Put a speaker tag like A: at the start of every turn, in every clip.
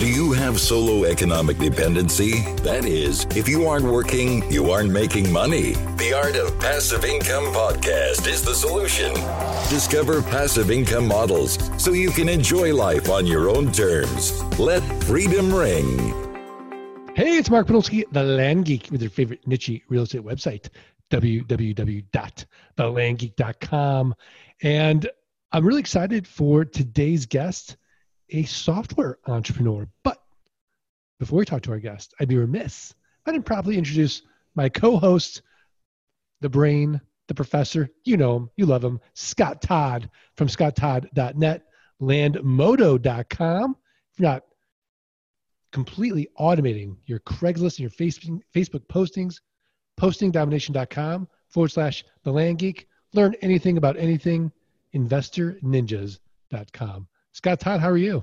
A: Do you have solo economic dependency? That is, if you aren't working, you aren't making money. The Art of Passive Income podcast is the solution. Discover passive income models so you can enjoy life on your own terms. Let freedom ring.
B: Hey, it's Mark Podolsky, the Land Geek, with your favorite niche real estate website, www.thelandgeek.com. And I'm really excited for today's guest a software entrepreneur. But before we talk to our guest, I'd be remiss I didn't properly introduce my co host, the brain, the professor. You know him, you love him, Scott Todd from scotttodd.net, landmodo.com. If you're not completely automating your Craigslist and your Facebook postings, postingdomination.com forward slash the land geek. Learn anything about anything, investorninjas.com. Scott Todd, how are you?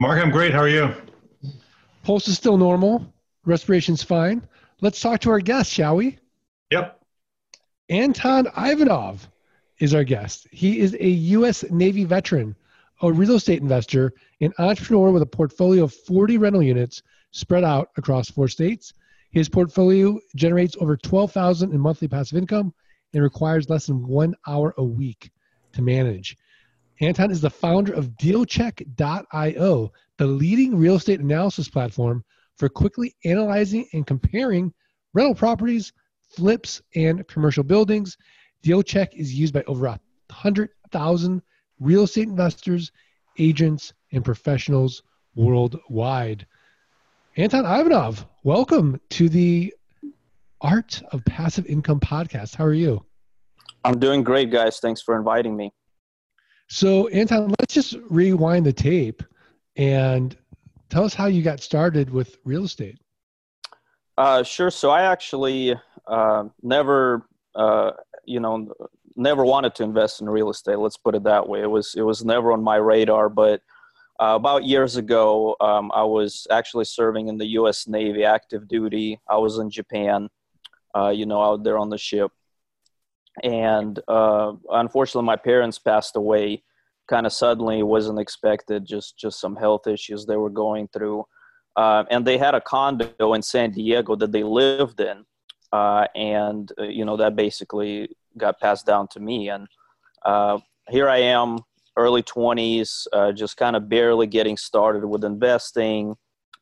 C: Mark, I'm great. How are you?
B: Pulse is still normal. Respiration's fine. Let's talk to our guest, shall we?
C: Yep.
B: Anton Ivanov is our guest. He is a U.S. Navy veteran, a real estate investor, an entrepreneur with a portfolio of 40 rental units spread out across four states. His portfolio generates over 12,000 in monthly passive income and requires less than one hour a week to manage. Anton is the founder of DealCheck.io, the leading real estate analysis platform for quickly analyzing and comparing rental properties, flips, and commercial buildings. DealCheck is used by over 100,000 real estate investors, agents, and professionals worldwide. Anton Ivanov, welcome to the Art of Passive Income podcast. How are you?
D: I'm doing great, guys. Thanks for inviting me.
B: So, Anton, let's just rewind the tape and tell us how you got started with real estate.
D: Uh, sure. So, I actually uh, never, uh, you know, never wanted to invest in real estate. Let's put it that way. It was it was never on my radar. But uh, about years ago, um, I was actually serving in the U.S. Navy, active duty. I was in Japan, uh, you know, out there on the ship and uh, unfortunately my parents passed away kind of suddenly wasn't expected just just some health issues they were going through. Uh, and they had a condo in san diego that they lived in uh, and uh, you know that basically got passed down to me. And uh, here i am early 20s uh, just kind of barely getting started with investing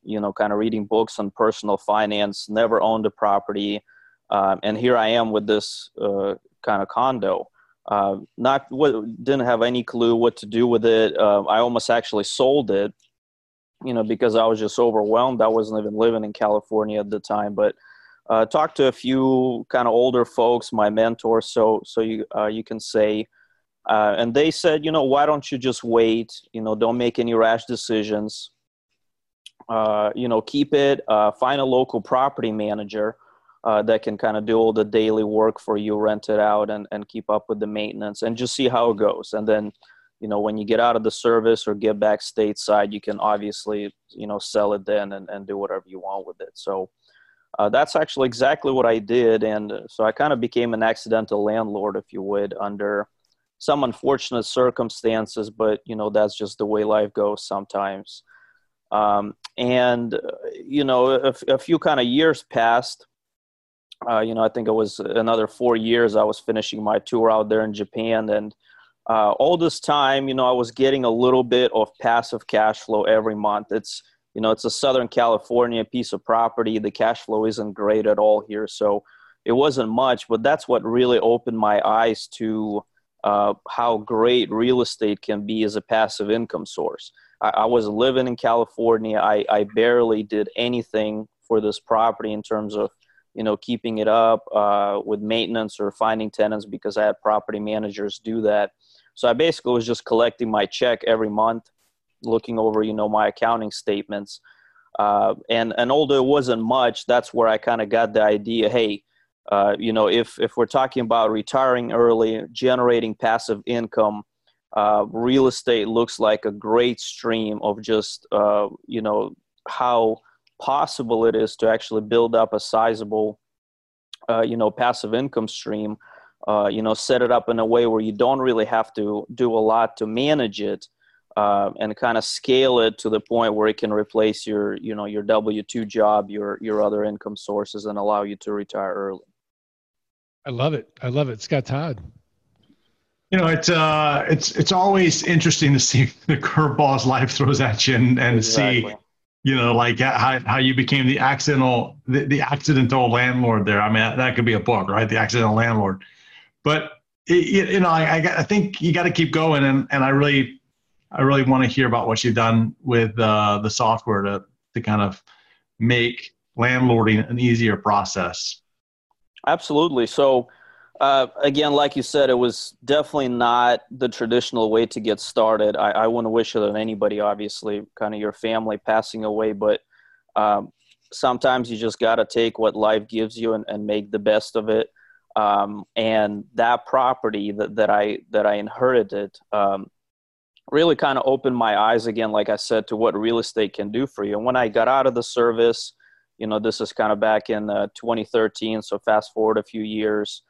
D: you know kind of reading books on personal finance never owned a property um, and here I am with this uh, kind of condo. Uh, not what didn't have any clue what to do with it. Uh, I almost actually sold it, you know, because I was just overwhelmed. I wasn't even living in California at the time, but uh, talked to a few kind of older folks, my mentors, so so you uh, you can say, uh, and they said, you know, why don't you just wait? You know, don't make any rash decisions. Uh, you know, keep it. find a local property manager uh, that can kind of do all the daily work for you, rent it out, and, and keep up with the maintenance, and just see how it goes. And then, you know, when you get out of the service or get back stateside, you can obviously, you know, sell it then and, and do whatever you want with it. So uh, that's actually exactly what I did. And so I kind of became an accidental landlord, if you would, under some unfortunate circumstances, but, you know, that's just the way life goes sometimes. Um, and, uh, you know, a, a few kind of years passed uh, you know, I think it was another four years. I was finishing my tour out there in Japan, and uh, all this time, you know, I was getting a little bit of passive cash flow every month. It's you know, it's a Southern California piece of property. The cash flow isn't great at all here, so it wasn't much. But that's what really opened my eyes to uh, how great real estate can be as a passive income source. I, I was living in California. I, I barely did anything for this property in terms of you know keeping it up uh, with maintenance or finding tenants because I had property managers do that. So I basically was just collecting my check every month, looking over you know my accounting statements, uh, and and although it wasn't much, that's where I kind of got the idea. Hey, uh, you know if if we're talking about retiring early, generating passive income. Uh, real estate looks like a great stream of just uh, you know how possible it is to actually build up a sizable, uh, you know, passive income stream. Uh, you know, set it up in a way where you don't really have to do a lot to manage it. uh, and kind of scale it to the point where it can replace your you know your W two job, your your other income sources, and allow you to retire early.
B: I love it. I love it, Scott Todd.
C: You know, it's uh, it's it's always interesting to see the curveballs life throws at you, and, and exactly. see, you know, like how, how you became the accidental the, the accidental landlord there. I mean, that could be a book, right? The accidental landlord. But it, you know, I, I think you got to keep going, and and I really I really want to hear about what you've done with uh, the software to to kind of make landlording an easier process.
D: Absolutely. So. Uh, again, like you said, it was definitely not the traditional way to get started. I, I wouldn't wish it on anybody, obviously, kind of your family passing away, but um, sometimes you just got to take what life gives you and, and make the best of it. Um, and that property that, that I that I inherited um, really kind of opened my eyes again, like I said, to what real estate can do for you. And when I got out of the service, you know, this is kind of back in uh, 2013, so fast forward a few years,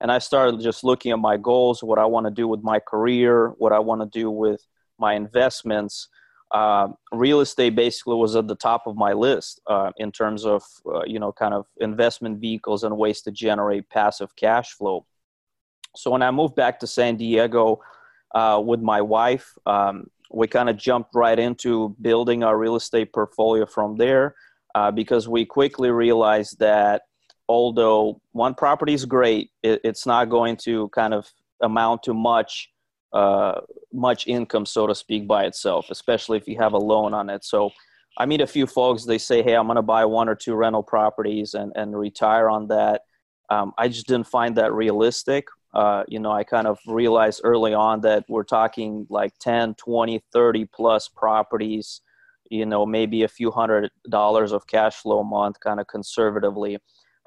D: and I started just looking at my goals, what I want to do with my career, what I want to do with my investments. Uh, real estate basically was at the top of my list uh, in terms of uh, you know kind of investment vehicles and ways to generate passive cash flow. So when I moved back to San Diego, uh, with my wife. Um, we kind of jumped right into building our real estate portfolio from there uh, because we quickly realized that although one property is great, it, it's not going to kind of amount to much uh, much income, so to speak, by itself, especially if you have a loan on it. So I meet a few folks, they say, hey, I'm going to buy one or two rental properties and, and retire on that. Um, I just didn't find that realistic uh, you know, I kind of realized early on that we're talking like 10, 20, 30 plus properties, you know, maybe a few hundred dollars of cash flow a month, kind of conservatively,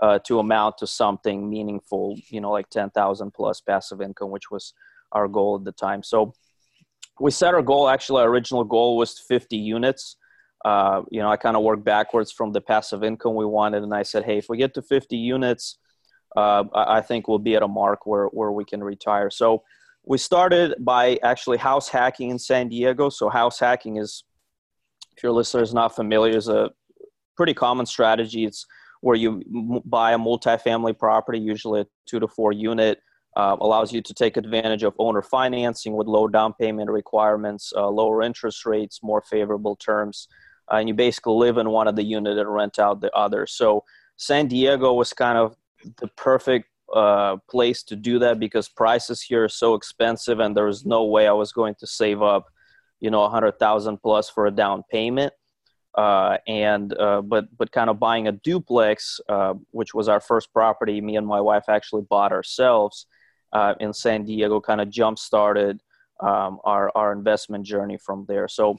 D: uh, to amount to something meaningful, you know, like 10,000 plus passive income, which was our goal at the time. So we set our goal, actually, our original goal was 50 units. Uh, you know, I kind of worked backwards from the passive income we wanted, and I said, hey, if we get to 50 units, uh, I think we'll be at a mark where, where we can retire. So we started by actually house hacking in San Diego. So house hacking is, if your listener is not familiar, is a pretty common strategy. It's where you m- buy a multifamily property, usually a two to four unit, uh, allows you to take advantage of owner financing with low down payment requirements, uh, lower interest rates, more favorable terms, uh, and you basically live in one of the unit and rent out the other. So San Diego was kind of the perfect uh, place to do that because prices here are so expensive and there was no way I was going to save up, you know, a hundred thousand plus for a down payment. Uh, and uh, but but kind of buying a duplex, uh, which was our first property, me and my wife actually bought ourselves uh, in San Diego, kind of jump started um, our our investment journey from there. So,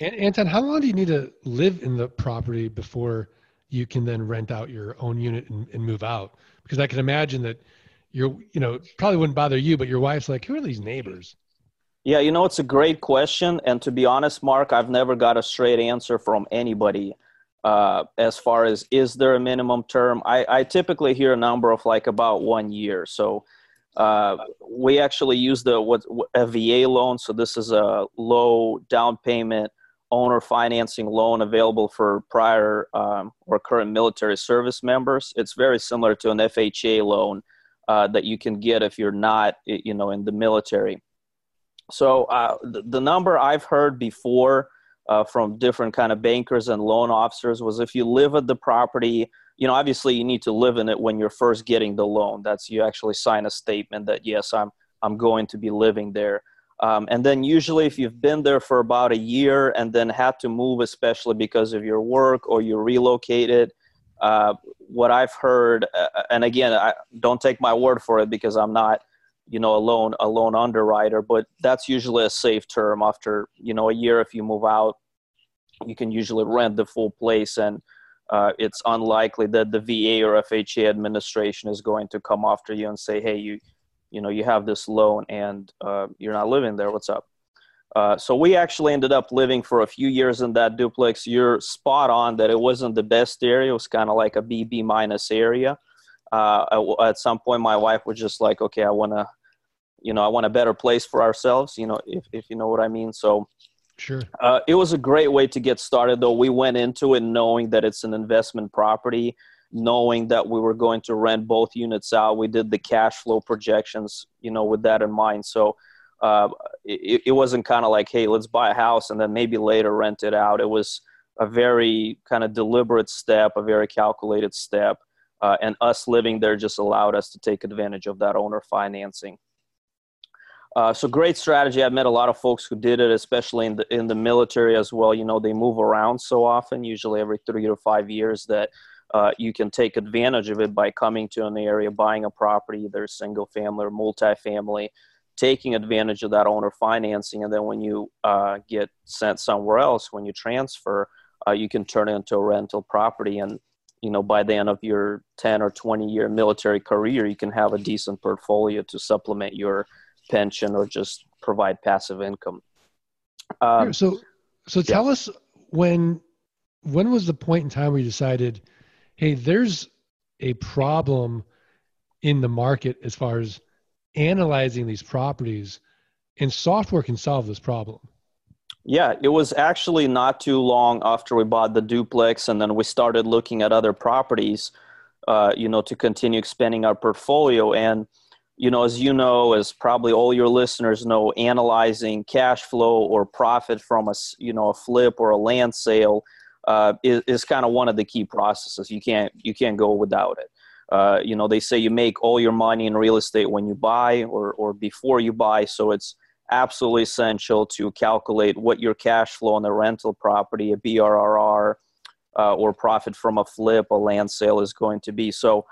B: Anton, how long do you need to live in the property before? you can then rent out your own unit and, and move out. Because I can imagine that you're, you know, probably wouldn't bother you, but your wife's like, who are these neighbors?
D: Yeah, you know, it's a great question. And to be honest, Mark, I've never got a straight answer from anybody uh, as far as is there a minimum term. I, I typically hear a number of like about one year. So uh, we actually use the what a VA loan. So this is a low down payment owner financing loan available for prior um, or current military service members. It's very similar to an FHA loan uh, that you can get if you're not, you know, in the military. So uh, the, the, number I've heard before uh, from different kind of bankers and loan officers was if you live at the property, you know, obviously you need to live in it when you're first getting the loan. That's you actually sign a statement that yes, I'm I'm going to be living there. Um, and then usually if you've been there for about a year and then had to move, especially because of your work or you relocated, uh, what I've heard, uh, and again, I don't take my word for it because I'm not, you know, a loan, a loan underwriter, but that's usually a safe term. After, you know, a year, if you move out, you can usually rent the full place and uh, it's unlikely that the VA or FHA administration is going to come after you and say, hey, you, you know you have this loan and uh, you're not living there. What's up? Uh, so we actually ended up living for a few years in that duplex. You're spot on that it wasn't the best area. It was kind of like a bb minus area uh, at some point my wife was just like okay i want to you know i want a better place for ourselves you know if, if you know what i mean so
B: Sure.
D: Uh, it was a great way to get started, though. We went into it knowing that it's an investment property, knowing that we were going to rent both units out. We did the cash flow projections, you know, with that in mind. So uh, it, it wasn't kind of like, hey, let's buy a house and then maybe later rent it out. It was a very kind of deliberate step, a very calculated step. Uh, and us living there just allowed us to take advantage of that owner financing. Uh, so great strategy. I've met a lot of folks who did it, especially in the in the military as well. You know, they move around so often, usually every three to five years, that uh, you can take advantage of it by coming to an area, buying a property, either single family or multifamily, taking advantage of that owner financing, and then when you uh, get sent somewhere else, when you transfer, uh, you can turn it into a rental property and you know by the end of your 10 or 20 year military career you can have a decent portfolio to supplement your pension or just provide passive income.
B: Um, so, so tell yeah. us when when was the point in time where you decided, hey, there's a problem in the market as far as analyzing these properties, and software can solve this problem.
D: Yeah, it was actually not too long after we bought the duplex, and then we started looking at other properties, uh, you know, to continue expanding our portfolio. And you know, as you know, as probably all your listeners know, analyzing cash flow or profit from a, you know, a flip or a land sale uh, is, is kind of one of the key processes. You can't, you can't go without it. Uh, you know, they say you make all your money in real estate when you buy or, or before you buy. So it's absolutely essential to calculate what your cash flow on the rental property, a BRRR, uh, or profit from a flip, a land sale is going to be. So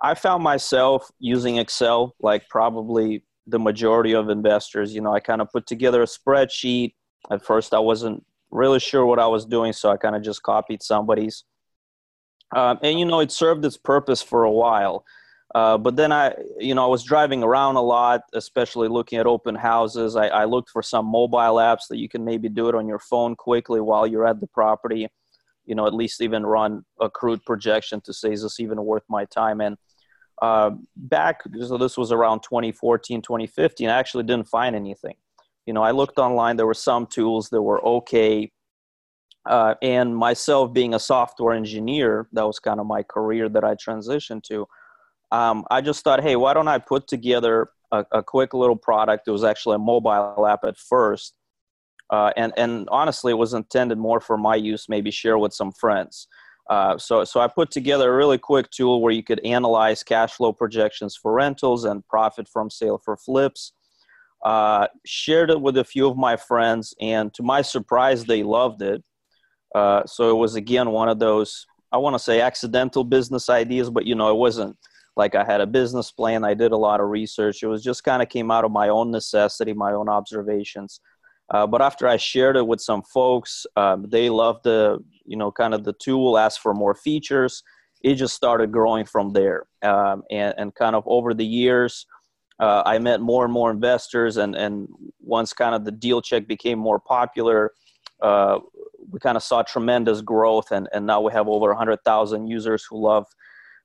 D: I found myself using Excel like probably the majority of investors. You know, I kind of put together a spreadsheet. At first, I wasn't really sure what I was doing, so I kind of just copied somebody's. Um, and you know, it served its purpose for a while. Uh, but then I, you know, I was driving around a lot, especially looking at open houses. I, I, looked for some mobile apps that you can maybe do it on your phone quickly while you're at the property. You know, at least even run a crude projection to say, is this even worth my time? And uh, back, so this was around 2014, 2015, I actually didn't find anything. You know, I looked online, there were some tools that were okay. Uh, and myself being a software engineer, that was kind of my career that I transitioned to. Um, I just thought, hey, why don't I put together a, a, quick little product? It was actually a mobile app at first. Uh, and, and honestly, it was intended more for my use, maybe share with some friends. Uh, so, so I put together a really quick tool where you could analyze cash flow projections for rentals and profit from sale for flips. Uh, shared it with a few of my friends, and to my surprise, they loved it. Uh, so it was again one of those I want to say accidental business ideas, but you know it wasn't like I had a business plan. I did a lot of research. It was just kind of came out of my own necessity, my own observations. Uh, but after I shared it with some folks, um, they loved the, you know, kind of the tool, asked for more features. It just started growing from there. Um, and, and kind of over the years, uh, I met more and more investors. And, and once kind of the DealCheck became more popular, uh, we kind of saw tremendous growth. And, and now we have over 100,000 users who love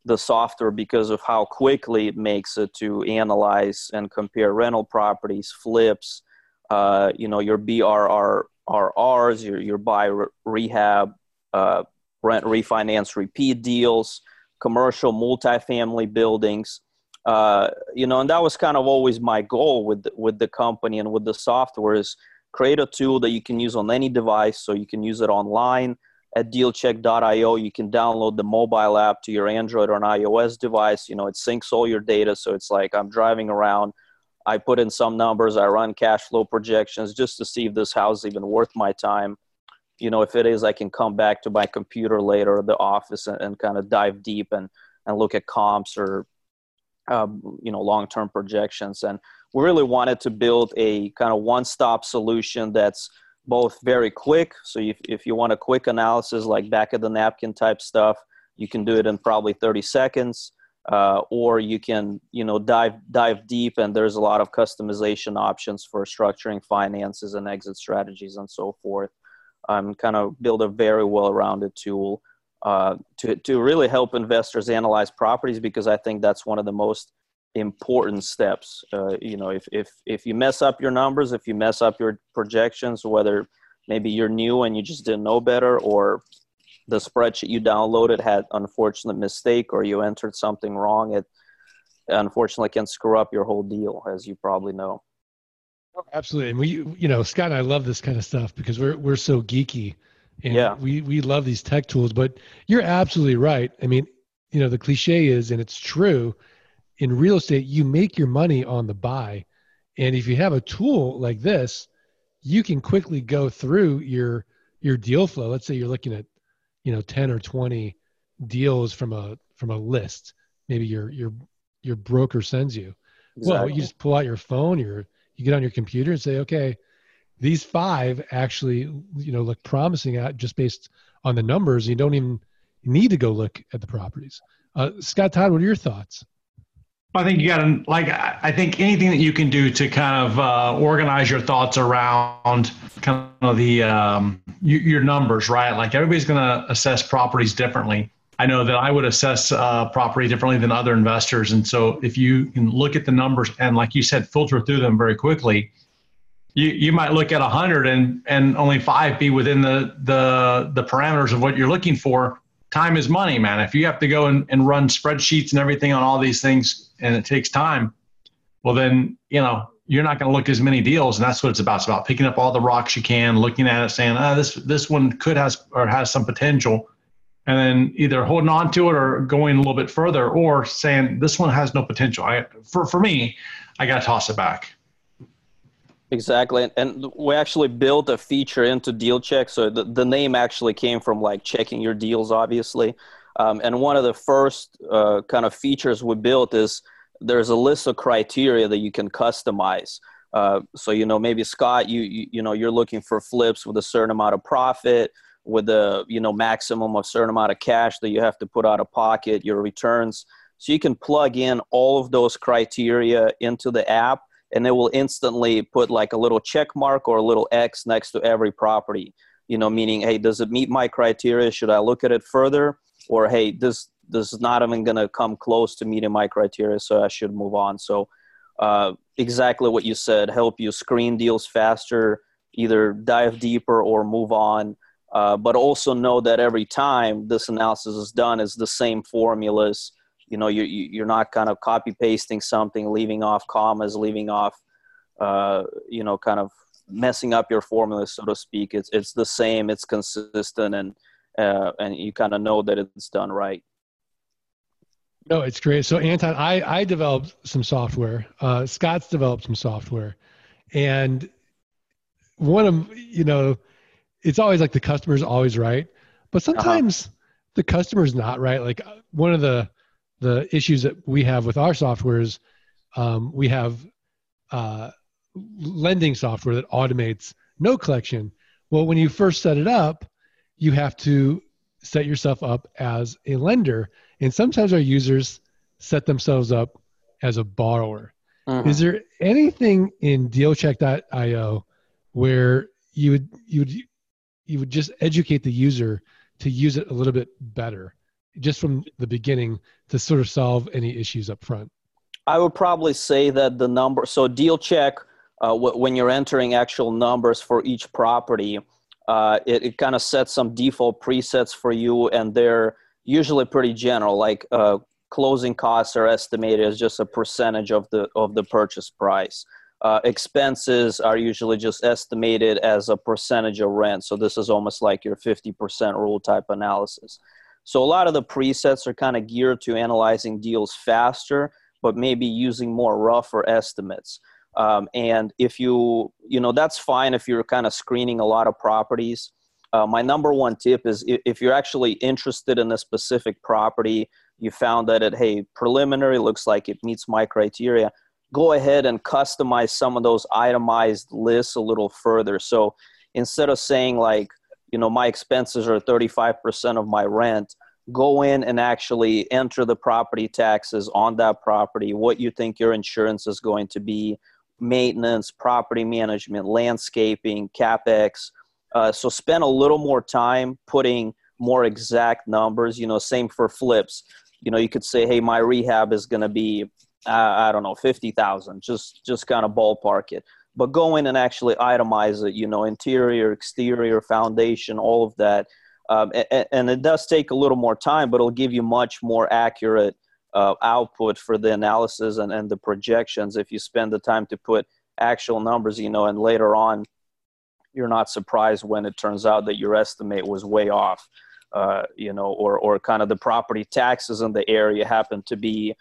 D: the software because of how quickly it makes it to analyze and compare rental properties, flips, uh, you know, your BRRRs, your, your buy rehab, uh, rent refinance repeat deals, commercial multifamily buildings. Uh, you know, and that was kind of always my goal with with the company and with the software is create a tool that you can use on any device, so you can use it online at dealcheck.io. You can download the mobile app to your Android or an iOS device. You know, it syncs all your data, so it's like I'm driving around I put in some numbers, I run cash flow projections just to see if this house is even worth my time. You know, if it is, I can come back to my computer later or the office and, and kind of dive deep and, and look at comps or, um, you know, long term projections. And we really wanted to build a kind of one stop solution that's both very quick. So if, if you want a quick analysis like back of the napkin type stuff, you can do it in probably 30 seconds uh, or you can you know dive dive deep and there's a lot of customization options for structuring finances and exit strategies and so forth um, kind of build a very well-rounded tool uh, to, to really help investors analyze properties because i think that's one of the most important steps uh, you know if, if if you mess up your numbers if you mess up your projections whether maybe you're new and you just didn't know better or the spreadsheet you downloaded had unfortunate mistake or you entered something wrong it unfortunately can screw up your whole deal as you probably know
B: absolutely and we you know scott and i love this kind of stuff because we're we're so geeky and yeah. we we love these tech tools but you're absolutely right i mean you know the cliche is and it's true in real estate you make your money on the buy. And if you have a tool like this you can quickly go through your your deal flow. Let's say you're looking at you know 10 or 20 deals from a from a list. Maybe your your your broker sends you. Exactly. well you just pull out your phone your you get on your computer and say okay these five actually you know look promising at just based on the numbers. You don't even need to go look at the properties. Uh, scott todd what are your thoughts
C: I think you got to like. I think anything that you can do to kind of uh, organize your thoughts around kind of the um, your numbers, right? Like everybody's going to assess properties differently. I know that I would assess uh, property differently than other investors, and so if you can look at the numbers and, like you said, filter through them very quickly, you you might look at hundred and and only five be within the the the parameters of what you're looking for time is money, man. If you have to go and, and run spreadsheets and everything on all these things and it takes time, well, then, you know, you're not going to look as many deals. And that's what it's about. It's about picking up all the rocks you can, looking at it, saying, ah, this, this one could has or has some potential. And then either holding on to it or going a little bit further or saying this one has no potential. I, for, for me, I got to toss it back.
D: Exactly. And we actually built a feature into DealCheck. So the, the name actually came from like checking your deals, obviously. Um, and one of the first uh, kind of features we built is there's a list of criteria that you can customize. Uh, so, you know, maybe Scott, you, you, you know, you're looking for flips with a certain amount of profit, with a, you know, maximum of certain amount of cash that you have to put out of pocket, your returns. So you can plug in all of those criteria into the app and it will instantly put like a little check mark or a little X next to every property. You know, meaning, hey, does it meet my criteria? Should I look at it further? Or hey, this this is not even gonna come close to meeting my criteria, so I should move on. So uh, exactly what you said, help you screen deals faster, either dive deeper or move on. Uh, but also know that every time this analysis is done, is the same formulas you know you're, you're not kind of copy pasting something leaving off commas leaving off uh, you know kind of messing up your formula so to speak it's it's the same it's consistent and uh, and you kind of know that it's done right
B: no it's great so anton i i developed some software uh, scott's developed some software and one of you know it's always like the customer's always right but uh-huh. sometimes uh-huh. the customer's not right like one of the the issues that we have with our software is um, we have uh, lending software that automates note collection. Well, when you first set it up, you have to set yourself up as a lender. And sometimes our users set themselves up as a borrower. Uh-huh. Is there anything in dealcheck.io where you would you would you would just educate the user to use it a little bit better? Just from the beginning to sort of solve any issues up front?
D: I would probably say that the number, so DealCheck, uh, w- when you're entering actual numbers for each property, uh, it, it kind of sets some default presets for you, and they're usually pretty general. Like uh, closing costs are estimated as just a percentage of the of the purchase price. Uh, expenses are usually just estimated as a percentage of rent. So this is almost like your 50% rule type analysis. So a lot of the presets are kind of geared to analyzing deals faster, but maybe using more rougher estimates. Um, and if you, you know, that's fine if you're kind of screening a lot of properties. Uh, my number one tip is if you're actually interested in a specific property, you found that it, hey, preliminary looks like it meets my criteria, go ahead and customize some of those itemized lists a little further. So instead of saying like, you know my expenses are 35% of my rent go in and actually enter the property taxes on that property what you think your insurance is going to be maintenance property management landscaping capex uh, so spend a little more time putting more exact numbers you know same for flips. You know you could say hey my rehab is going to be uh, i don't know 50000 just just kind of ballpark it but go in and actually itemize it. You know, interior, exterior, foundation, all of that. Um, and, and, it does take a little more time, but it'll give you much more accurate uh, output for the analysis and, and the projections if you spend the time to put actual numbers. You know, and later on, you're not surprised when it turns out that your estimate was way off. Uh, you know, or or kind of the property taxes in the area happen to be,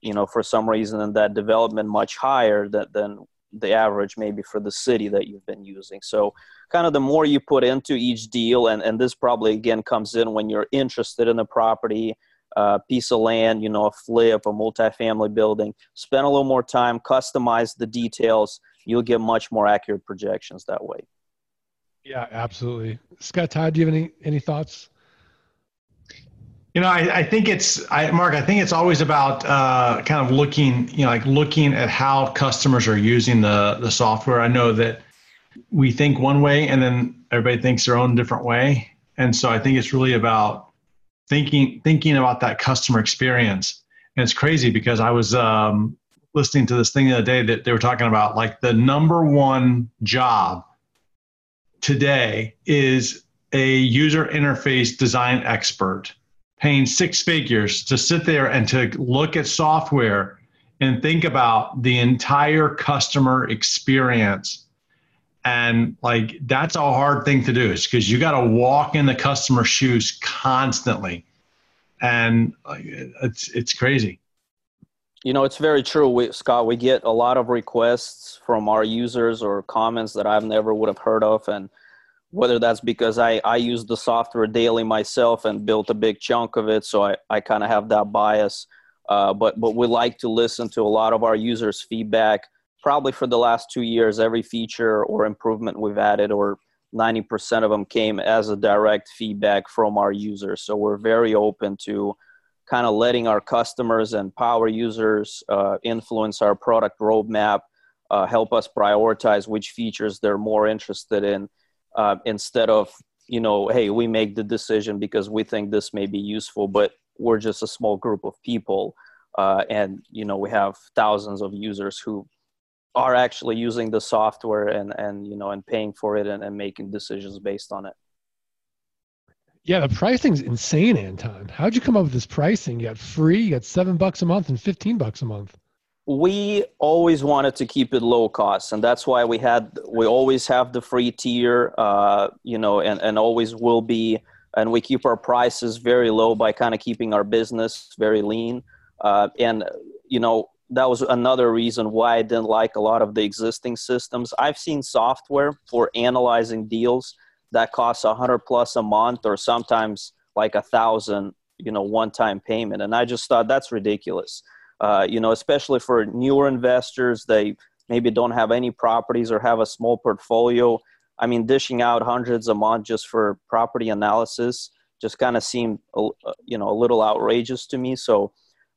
D: you know, for some reason in that development much higher than than the average maybe for the city that you've been using. So kind of the more you put into each deal, and, and this probably again comes in when you're interested in a property, uh, piece of land, you know, a flip, a multifamily building, spend a little more time, customize the details, you'll get much more accurate projections that way.
B: Yeah, absolutely. Scott Todd, do you have any, any thoughts?
C: You know, I, I think it's, I, Mark, I think it's always about uh, kind of looking, you know, like looking at how customers are using the, the software. I know that we think one way and then everybody thinks their own different way. And so I think it's really about thinking, thinking about that customer experience. And it's crazy because I was um, listening to this thing the other day that they were talking about like the number one job today is a user interface design expert paying six figures to sit there and to look at software and think about the entire customer experience. And like that's a hard thing to do. Is because you got to walk in the customer shoes constantly. And it's it's crazy.
D: You know it's very true. We, scott we get a lot of requests from our users or comments that i've never would have heard of. And whether that's because I, I use the software daily myself and built a big chunk of it, so I, I kind of have that bias. Uh, but but we like to listen to a lot of our users' feedback. Probably for the last two years, every feature or improvement we've added, or 90% of them came as a direct feedback from our users. So we're very open to kind of letting our customers and power users uh, influence our product roadmap, uh, help us prioritize which features they're more interested in uh, instead of you know hey we make the decision because we think this may be useful but we're just a small group of people uh, and you know we have thousands of users who are actually using the software and and you know and paying for it and, and making decisions based on it.
B: Yeah the pricing's insane anton. How'd you come up with this pricing? You got free you got seven bucks a month and 15 bucks a month
D: we always wanted to keep it low cost and that's why we had we always have the free tier uh, you know and, and always will be and we keep our prices very low by kind of keeping our business very lean. Uh, and you know that was another reason why i didn't like a lot of the existing systems. I've seen software for analyzing deals that costs a hundred plus a month or sometimes like a thousand you know one time payment and i just thought that's ridiculous uh, you know, especially for newer investors, they maybe don't have any properties or have a small portfolio. I mean, dishing out hundreds a month just for property analysis just kind of seemed, uh, you know, a little outrageous to me. So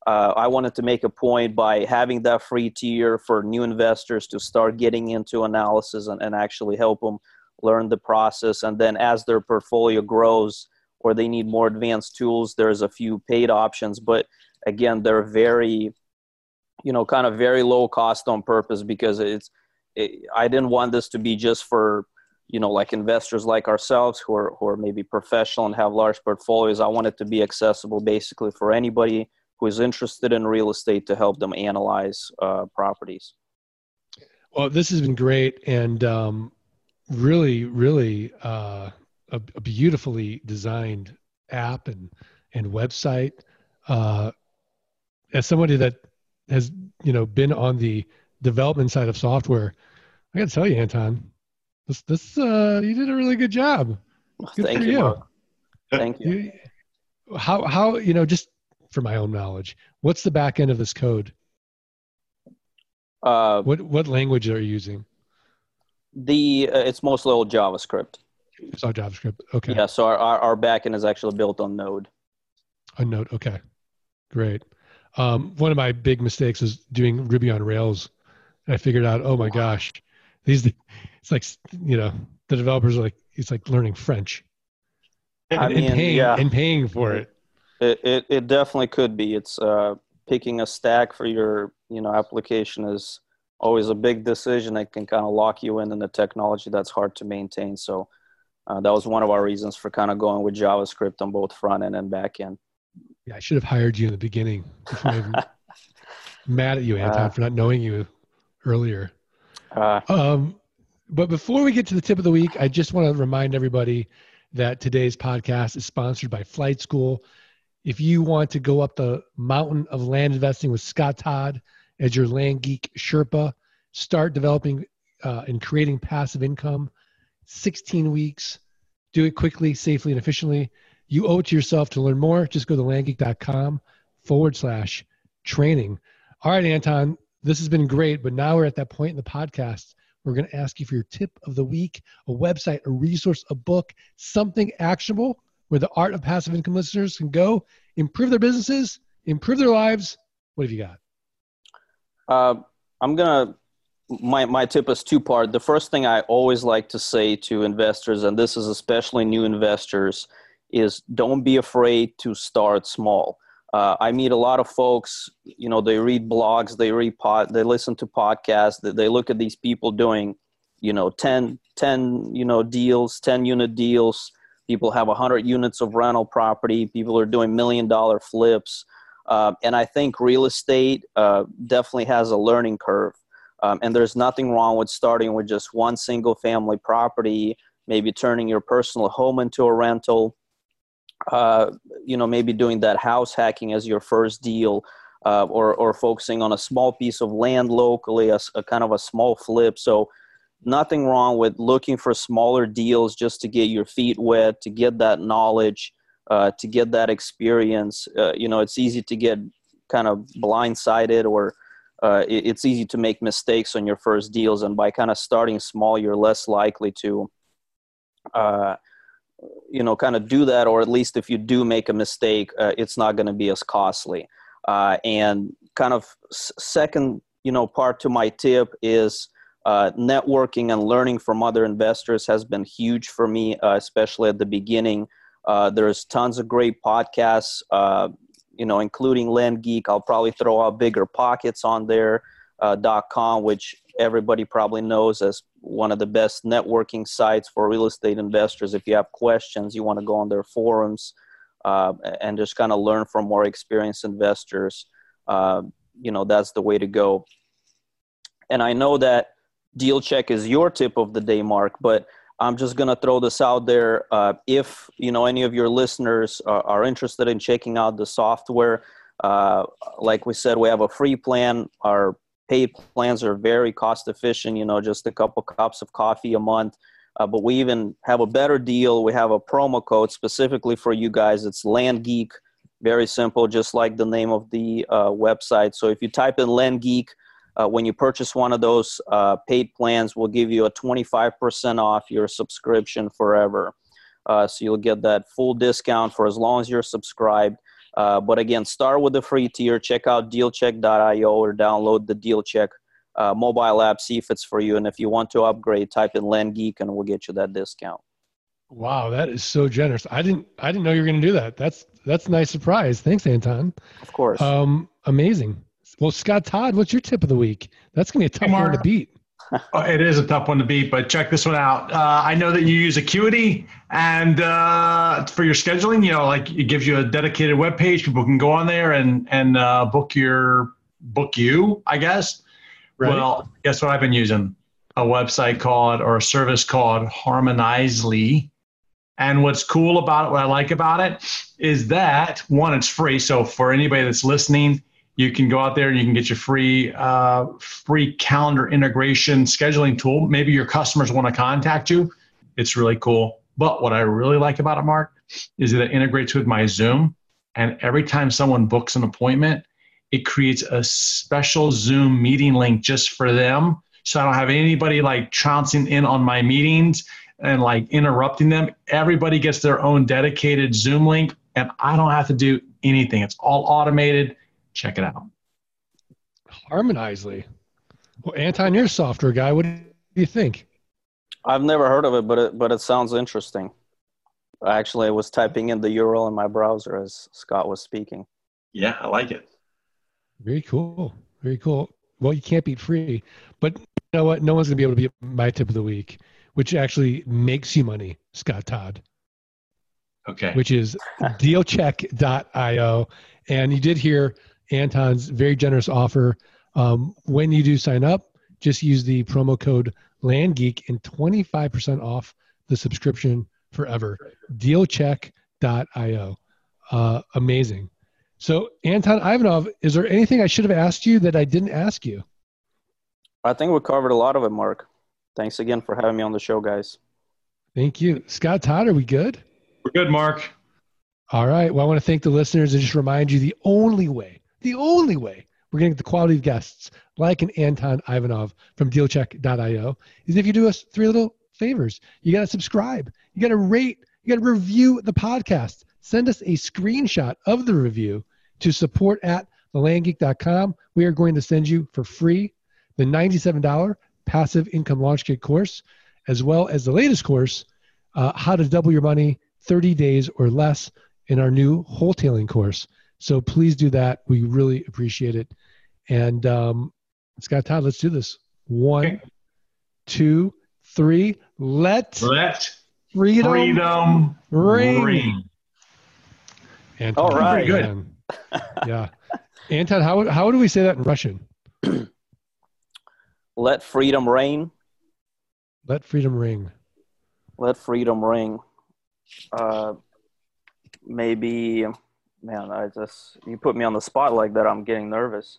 D: uh, I wanted to make a point by having that free tier for new investors to start getting into analysis and, and actually help them learn the process. And then as their portfolio grows or they need more advanced tools, there's a few paid options. But again they're very you know kind of very low cost on purpose because it's it, i didn't want this to be just for you know like investors like ourselves who are who are maybe professional and have large portfolios. I want it to be accessible basically for anybody who is interested in real estate to help them analyze uh, properties.
B: Well this has been great and um, really really uh, a, a, beautifully designed app and and website. Uh, as somebody that has you know been on the development side of software, I got to tell you, Anton, this this uh, you did a really good job.
D: Good Thank you. you. Thank you.
B: How how you know just for my own knowledge, what's the back end of this code? Uh, what what language are you using?
D: The uh, it's mostly all JavaScript.
B: It's all JavaScript. Okay.
D: Yeah. So our, our our backend is actually built on Node.
B: On Node. Okay. Great. Um, one of my big mistakes was doing Ruby on Rails. And I figured out, oh my gosh, these it's like you know the developers are like it's like learning French. I and, mean, and paying, yeah. and paying for it.
D: It, it. it definitely could be. It's uh, picking a stack for your you know application is always a big decision that can kind of lock you in in the technology that's hard to maintain. So uh, that was one of our reasons for kind of going with JavaScript on both front end and back end.
B: Yeah, I should have hired you in the beginning. mad at you, Anton, uh, for not knowing you earlier. Uh, um, but before we get to the tip of the week, I just want to remind everybody that today's podcast is sponsored by Flight School. If you want to go up the mountain of land investing with Scott Todd as your land geek Sherpa, start developing uh, and creating passive income. 16 weeks. Do it quickly, safely, and efficiently. You owe it to yourself to learn more. Just go to landgeek.com forward slash training. All right, Anton, this has been great, but now we're at that point in the podcast. We're going to ask you for your tip of the week, a website, a resource, a book, something actionable where the art of passive income listeners can go improve their businesses, improve their lives. What have you got?
D: Uh, I'm gonna my my tip is two part. The first thing I always like to say to investors, and this is especially new investors, is don't be afraid to start small. Uh, I meet a lot of folks. You know, they read blogs, they read pod, they listen to podcasts, they, they look at these people doing, you know, 10, 10 you know deals, ten unit deals. People have hundred units of rental property. People are doing million dollar flips. Uh, and I think real estate uh, definitely has a learning curve. Um, and there's nothing wrong with starting with just one single family property, maybe turning your personal home into a rental, uh, you know, maybe doing that house hacking as your first deal. Uh, or, or focusing on a small piece of land locally, a, a kind of a small flip. So, nothing wrong with looking for smaller deals just to get your feet wet, to get that knowledge, uh, to get that experience. Uh, you know, it's easy to get kind of blindsided or uh, it, it's easy to make mistakes on your first deals. And by kind of starting small, you're less likely to, you know, kind of do that. Or at least if you do make a mistake, uh, it's not going to be as costly. Uh, and kind of second, you know, part to my tip is uh, networking and learning from other investors has been huge for me, uh, especially at the beginning. Uh, there's tons of great podcasts, uh, you know, including Land Geek. I'll probably throw out Bigger Pockets on there. Uh, .com, which everybody probably knows as one of the best networking sites for real estate investors. If you have questions, you want to go on their forums uh, and just kind of learn from more experienced investors. Uh, you know, that's the way to go. And I know that DealCheck is your tip of the day, Mark, but I'm just going to throw this out there. Uh, if you know any of your listeners are, are interested in checking out the software, uh, like we said, we have a free plan. Our paid plans are very cost efficient. You know, just a couple cups of coffee a month. Uh, but we even have a better deal. We have a promo code specifically for you guys. It's Land Geek. Very simple, just like the name of the uh, website. So if you type in Land Geek uh, when you purchase one of those uh, paid plans, we'll give you a 25% off your subscription forever. Uh, so you'll get that full discount for as long as you're subscribed. Uh, but again, start with the free tier. Check out dealcheck.io or download the DealCheck uh, mobile app. See if it's for you. And if you want to upgrade, type in Land Geek and we'll get you that discount.
B: Wow, that is so generous. I didn't I didn't know you were going to do that. That's that's a nice surprise. Thanks, Anton.
D: Of course.
B: Um, amazing. Well, Scott Todd, what's your tip of the week? That's going to be a tough hey, one to beat.
C: Oh, it is a tough one to beat, but check this one out. Uh, I know that you use Acuity, and uh, for your scheduling, you know, like it gives you a dedicated web page. People can go on there and and uh, book your book you, I guess. Right. Well, guess what I've been using? A website called or a service called Harmonizely. And what's cool about it, what I like about it, is that one, it's free. So for anybody that's listening, you can go out there and you can get your free uh, free calendar integration scheduling tool. Maybe your customers want to contact you. It's really cool. But what I really like about it, Mark, is that it integrates with my Zoom. And every time someone books an appointment, it creates a special Zoom meeting link just for them. So I don't have anybody like trouncing in on my meetings and like interrupting them. Everybody gets their own dedicated Zoom link, and I don't have to do anything. It's all automated check it out.
B: Harmonizely. Well, Anton, you're a software guy. What do you think?
D: I've never heard of it, but it, but it sounds interesting. Actually, I was typing in the URL in my browser as Scott was speaking.
C: Yeah, I like it.
B: Very cool. Very cool. well, you can't beat free. But you know what? No one's going to be able to beat my tip of the week, which actually makes you money, Scott Todd.
C: Okay.
B: Which is dealcheck.io. And you did hear Anton's very generous offer. Um, when you do sign up, just use the promo code LandGeek and 25% off the subscription forever. Dealcheck.io. Uh, amazing. So, Anton Ivanov, is there anything I should have asked you that I didn't ask you?
D: I think we covered a lot of it, Mark. Thanks again for having me on the show, guys.
B: Thank you. Scott Todd, are we good?
C: We're good, Mark.
B: All right. Well, I want to thank the listeners and just remind you the only way, the only way we're getting the quality of guests like an Anton Ivanov from dealcheck.io is if you do us three little favors. You got to subscribe, you got to rate, you got to review the podcast. Send us a screenshot of the review to support at thelandgeek.com. We are going to send you for free the $97 passive income launch kit course, as well as the latest course, uh, How to Double Your Money 30 Days or Less in our new wholetailing course. So please do that. We really appreciate it. And um, Scott Todd, let's do this. One, okay. two, three. Let
C: let
B: freedom,
C: freedom ring. ring.
B: Anton,
D: All right.
B: Good. yeah. Anton, how how do we say that in Russian?
D: Let freedom reign.
B: Let freedom ring.
D: Let freedom ring. Uh, maybe, man, I just you put me on the spot like that. I'm getting nervous.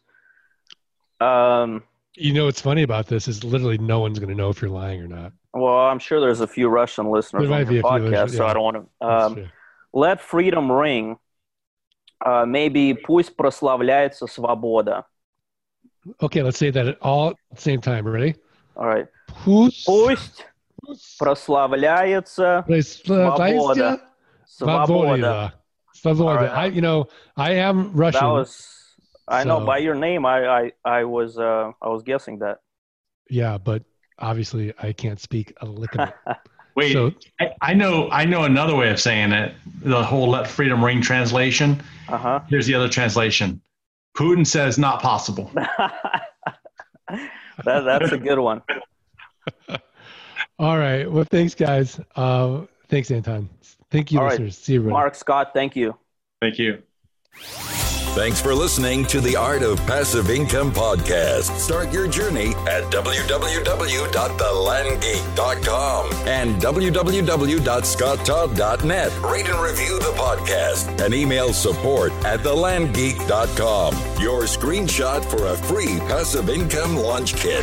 D: Um,
B: you know what's funny about this is literally no one's going to know if you're lying or not.
D: Well, I'm sure there's a few Russian listeners on the podcast, yeah. so I don't want to. Um, let freedom ring. Uh, maybe пусть прославляется свобода.
B: Okay, let's say that all at the same time. Ready?
D: All right.
B: Пусть,
D: пусть прославляется свобода.
B: Свобода. something like that. I, you know, I am Russian.
D: That was, I know by your name, I, I, I was, uh, I was guessing that.
B: Yeah, but obviously, I can't speak a lick of it.
C: Wait, so, I, I, know, I know another way of saying it. The whole "Let Freedom Ring" translation.
D: Uh-huh.
C: Here's the other translation. Putin says not possible.
D: that, that's a good one.
B: All right. Well, thanks, guys. Uh, thanks, Anton. Thank you, All listeners. Right. See you, everybody.
D: Mark, Scott, thank you.
C: Thank you.
A: Thanks for listening to the Art of Passive Income podcast. Start your journey at www.thelandgeek.com and www.scotttodd.net. Rate and review the podcast and email support at thelandgeek.com. Your screenshot for a free passive income launch kit.